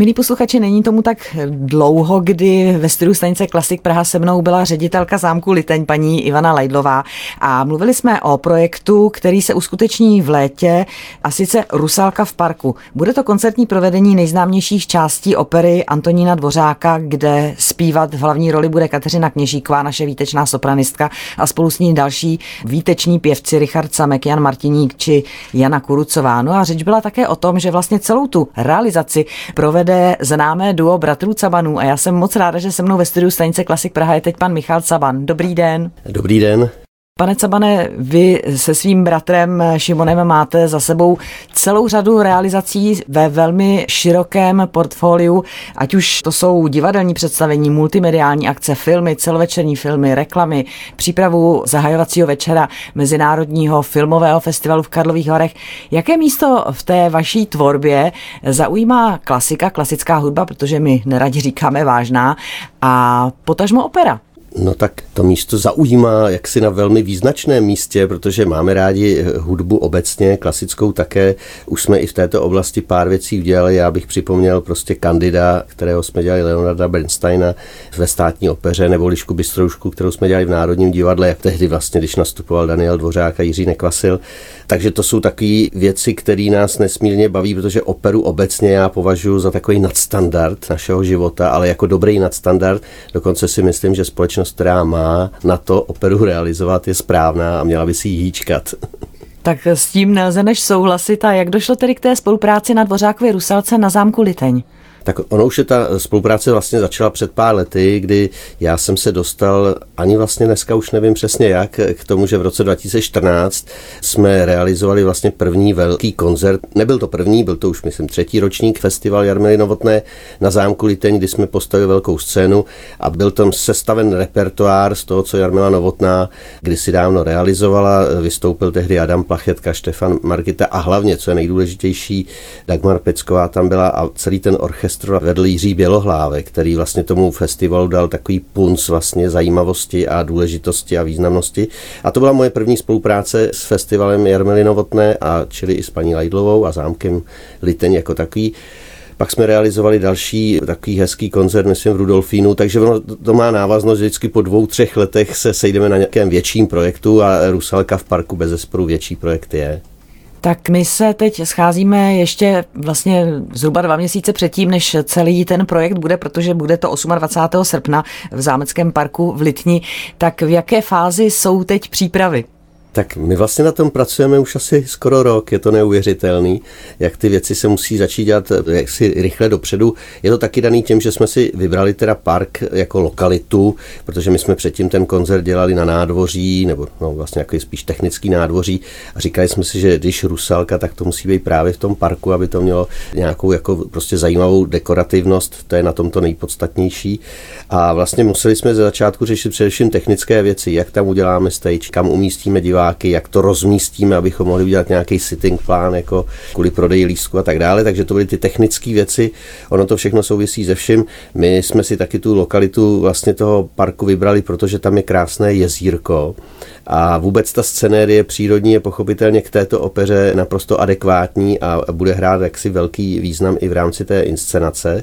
Milí posluchači, není tomu tak dlouho, kdy ve studiu stanice Klasik Praha se mnou byla ředitelka zámku Liteň, paní Ivana Lajdlová a mluvili jsme o projektu, který se uskuteční v létě a sice Rusalka v parku. Bude to koncertní provedení nejznámějších částí opery Antonína Dvořáka, kde zpívat v hlavní roli bude Kateřina Kněžíková, naše výtečná sopranistka a spolu s ní další výteční pěvci Richard Samek, Jan Martiník či Jana Kurucová. No a řeč byla také o tom, že vlastně celou tu realizaci provede provede známé duo bratrů Cabanů a já jsem moc ráda, že se mnou ve studiu stanice Klasik Praha je teď pan Michal Caban. Dobrý den. Dobrý den. Pane Cabane, vy se svým bratrem Šimonem máte za sebou celou řadu realizací ve velmi širokém portfoliu, ať už to jsou divadelní představení, multimediální akce, filmy, celovečerní filmy, reklamy, přípravu zahajovacího večera Mezinárodního filmového festivalu v Karlových Horech. Jaké místo v té vaší tvorbě zaujímá klasika, klasická hudba, protože my neradi říkáme vážná, a potažmo opera? No tak to místo zaujímá jaksi na velmi význačném místě, protože máme rádi hudbu obecně, klasickou také. Už jsme i v této oblasti pár věcí udělali. Já bych připomněl prostě kandida, kterého jsme dělali Leonarda Bernsteina ve státní opeře, nebo Lišku Bystroušku, kterou jsme dělali v Národním divadle, jak tehdy vlastně, když nastupoval Daniel Dvořák a Jiří Nekvasil. Takže to jsou takové věci, které nás nesmírně baví, protože operu obecně já považuji za takový nadstandard našeho života, ale jako dobrý nadstandard. Dokonce si myslím, že společnost, která má na to operu realizovat, je správná a měla by si ji hýčkat. Tak s tím nelze než souhlasit. A jak došlo tedy k té spolupráci na Dvořákově Rusalce na zámku Liteň? Tak ono už je ta spolupráce vlastně začala před pár lety, kdy já jsem se dostal, ani vlastně dneska už nevím přesně jak, k tomu, že v roce 2014 jsme realizovali vlastně první velký koncert. Nebyl to první, byl to už myslím třetí ročník festival Jarmily Novotné na zámku Liteň, kdy jsme postavili velkou scénu a byl tam sestaven repertoár z toho, co Jarmila Novotná kdysi dávno realizovala. Vystoupil tehdy Adam Plachetka, Štefan Margita a hlavně, co je nejdůležitější, Dagmar Pecková tam byla a celý ten orchestr orchestr vedl Jiří Bělohlávek, který vlastně tomu festivalu dal takový punc vlastně zajímavosti a důležitosti a významnosti. A to byla moje první spolupráce s festivalem Jarmily Novotné a čili i s paní Lajdlovou a zámkem Liteň jako takový. Pak jsme realizovali další takový hezký koncert, myslím, v Rudolfínu, takže ono to má návaznost, vždycky po dvou, třech letech se sejdeme na nějakém větším projektu a Rusalka v parku bez zesporu větší projekt je. Tak my se teď scházíme ještě vlastně zhruba dva měsíce předtím, než celý ten projekt bude, protože bude to 28. srpna v Zámeckém parku v Litni. Tak v jaké fázi jsou teď přípravy? Tak my vlastně na tom pracujeme už asi skoro rok, je to neuvěřitelný, jak ty věci se musí začít dělat jaksi rychle dopředu. Je to taky daný tím, že jsme si vybrali teda park jako lokalitu, protože my jsme předtím ten koncert dělali na nádvoří, nebo no, vlastně jako spíš technický nádvoří a říkali jsme si, že když Rusalka, tak to musí být právě v tom parku, aby to mělo nějakou jako prostě zajímavou dekorativnost, to je na tom to nejpodstatnější. A vlastně museli jsme ze začátku řešit především technické věci, jak tam uděláme stage, kam umístíme diváky, diváky, jak to rozmístíme, abychom mohli udělat nějaký sitting plán jako kvůli prodeji lístku a tak dále. Takže to byly ty technické věci. Ono to všechno souvisí se vším. My jsme si taky tu lokalitu vlastně toho parku vybrali, protože tam je krásné jezírko a vůbec ta scenérie přírodní je pochopitelně k této opeře naprosto adekvátní a bude hrát jaksi velký význam i v rámci té inscenace.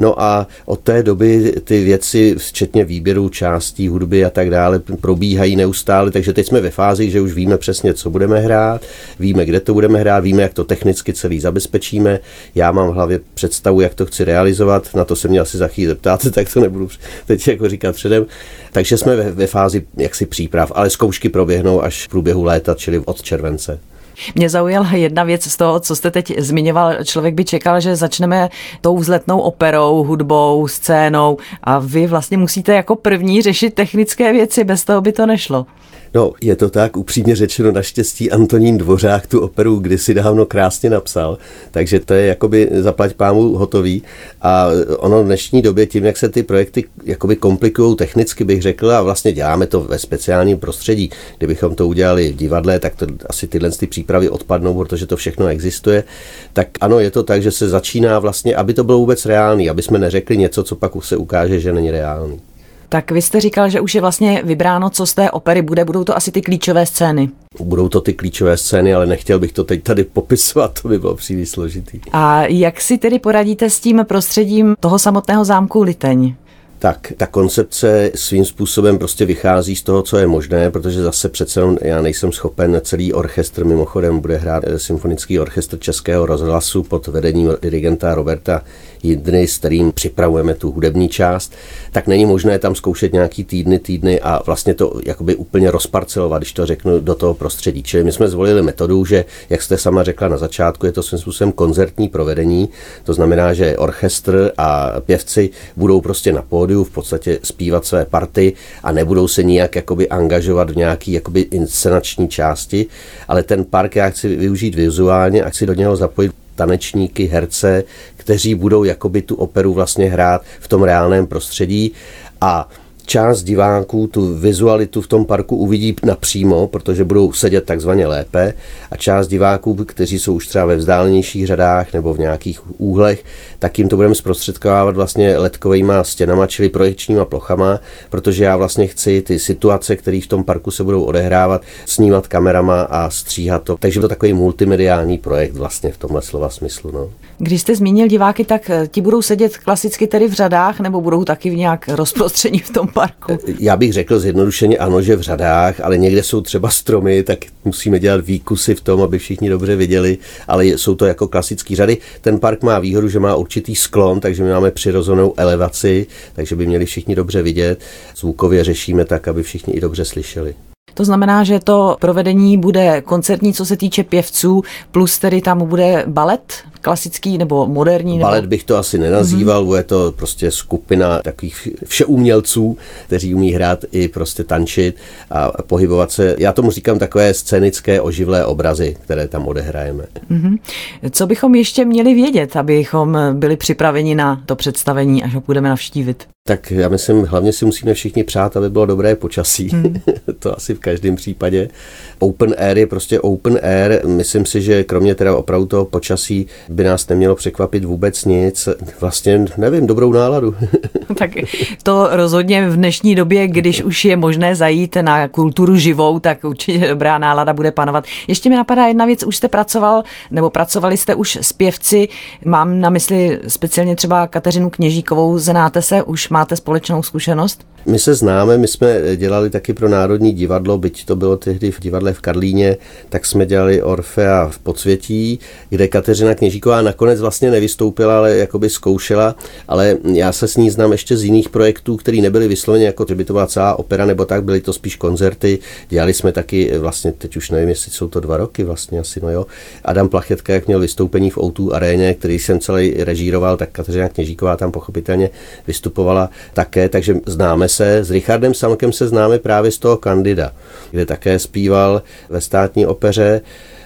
No a od té doby ty věci, včetně výběru částí, hudby a tak dále, probíhají neustále, takže teď jsme ve fázi, že už víme přesně, co budeme hrát, víme, kde to budeme hrát, víme, jak to technicky celý zabezpečíme. Já mám v hlavě představu, jak to chci realizovat, na to se mě asi za chvíli zeptat, tak to nebudu teď jako říkat předem. Takže jsme ve, ve fázi jaksi příprav, ale zkoušky proběhnou až v průběhu léta, čili od července. Mě zaujala jedna věc z toho, co jste teď zmiňoval. Člověk by čekal, že začneme tou vzletnou operou, hudbou, scénou a vy vlastně musíte jako první řešit technické věci, bez toho by to nešlo. No, je to tak, upřímně řečeno, naštěstí Antonín Dvořák tu operu kdysi dávno krásně napsal, takže to je jakoby zaplať pámu hotový. A ono v dnešní době tím, jak se ty projekty jakoby komplikují technicky, bych řekl, a vlastně děláme to ve speciálním prostředí. Kdybychom to udělali v divadle, tak to asi tyhle ty přípravy odpadnou, protože to všechno existuje. Tak ano, je to tak, že se začíná vlastně, aby to bylo vůbec reálný, aby jsme neřekli něco, co pak se ukáže, že není reálný. Tak vy jste říkal, že už je vlastně vybráno, co z té opery bude. Budou to asi ty klíčové scény. Budou to ty klíčové scény, ale nechtěl bych to teď tady popisovat, to by bylo příliš složitý. A jak si tedy poradíte s tím prostředím toho samotného zámku Liteň? Tak ta koncepce svým způsobem prostě vychází z toho, co je možné, protože zase přece já nejsem schopen celý orchestr, mimochodem bude hrát eh, symfonický orchestr Českého rozhlasu pod vedením dirigenta Roberta Jindry, s kterým připravujeme tu hudební část, tak není možné tam zkoušet nějaký týdny, týdny a vlastně to jakoby úplně rozparcelovat, když to řeknu, do toho prostředí. Čili my jsme zvolili metodu, že, jak jste sama řekla na začátku, je to svým způsobem koncertní provedení, to znamená, že orchestr a pěvci budou prostě na pódiu v podstatě zpívat své party a nebudou se nijak jakoby angažovat v nějaký jakoby inscenační části, ale ten park já chci využít vizuálně a chci do něho zapojit tanečníky, herce, kteří budou jakoby tu operu vlastně hrát v tom reálném prostředí. A část diváků tu vizualitu v tom parku uvidí napřímo, protože budou sedět takzvaně lépe a část diváků, kteří jsou už třeba ve vzdálenějších řadách nebo v nějakých úhlech, tak jim to budeme zprostředkovávat vlastně letkovými stěnama, čili projekčníma plochama, protože já vlastně chci ty situace, které v tom parku se budou odehrávat, snímat kamerama a stříhat to. Takže to takový multimediální projekt vlastně v tomhle slova smyslu. No. Když jste zmínil diváky, tak ti budou sedět klasicky tedy v řadách nebo budou taky v nějak rozprostření v tom parku? Já bych řekl zjednodušeně ano, že v řadách, ale někde jsou třeba stromy, tak musíme dělat výkusy v tom, aby všichni dobře viděli, ale jsou to jako klasické řady. Ten park má výhodu, že má určitý sklon, takže my máme přirozenou elevaci, takže by měli všichni dobře vidět. Zvukově řešíme tak, aby všichni i dobře slyšeli. To znamená, že to provedení bude koncertní, co se týče pěvců, plus tedy tam bude balet klasický nebo moderní? Balet nebo... bych to asi nenazýval, mm-hmm. bude to prostě skupina takových všeumělců, kteří umí hrát i prostě tančit a pohybovat se. Já tomu říkám takové scénické oživlé obrazy, které tam odehrajeme. Mm-hmm. Co bychom ještě měli vědět, abychom byli připraveni na to představení, až ho budeme navštívit? Tak já myslím, hlavně si musíme všichni přát, aby bylo dobré počasí. Hmm. to asi v každém případě. Open air je prostě open air. Myslím si, že kromě teda opravdu toho počasí by nás nemělo překvapit vůbec nic. Vlastně nevím, dobrou náladu. tak to rozhodně v dnešní době, když už je možné zajít na kulturu živou, tak určitě dobrá nálada bude panovat. Ještě mi napadá jedna věc, už jste pracoval, nebo pracovali jste už s pěvci, mám na mysli speciálně třeba Kateřinu Kněžíkovou, znáte se, už máte společnou zkušenost? My se známe, my jsme dělali taky pro Národní divadlo, byť to bylo tehdy v divadle v Karlíně, tak jsme dělali Orfea v Podsvětí, kde Kateřina Kněžíková nakonec vlastně nevystoupila, ale jakoby zkoušela, ale já se s ní znám ještě z jiných projektů, které nebyly vysloveně jako, že by to byla celá opera nebo tak, byly to spíš koncerty. Dělali jsme taky vlastně, teď už nevím, jestli jsou to dva roky vlastně asi, no jo. Adam Plachetka, jak měl vystoupení v O2 aréně, který jsem celý režíroval, tak Kateřina Kněžíková tam pochopitelně vystupovala také, takže známe se. S Richardem Samkem se známe právě z toho Kandida, kde také zpíval ve státní opeře.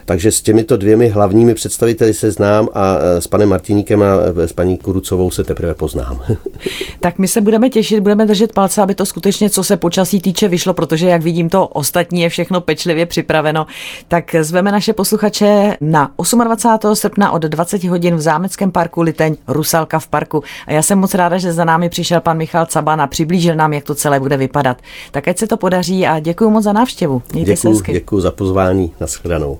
Takže s těmito dvěmi hlavními představiteli se znám a e, s panem Martiníkem a e, s paní Kurucovou se teprve poznám. tak my se budeme těšit, budeme držet palce, aby to skutečně, co se počasí týče, vyšlo, protože jak vidím, to ostatní je všechno pečlivě připraveno. Tak zveme naše posluchače na 28. srpna od 20 hodin v Zámeckém parku Liteň Rusalka v parku. A já jsem moc ráda, že za námi přišel pan Michal Caban a přiblížil nám, jak to celé bude vypadat. Tak ať se to podaří a děkuji moc za návštěvu. Mějte děkuji, se děkuji za pozvání. Naschledanou.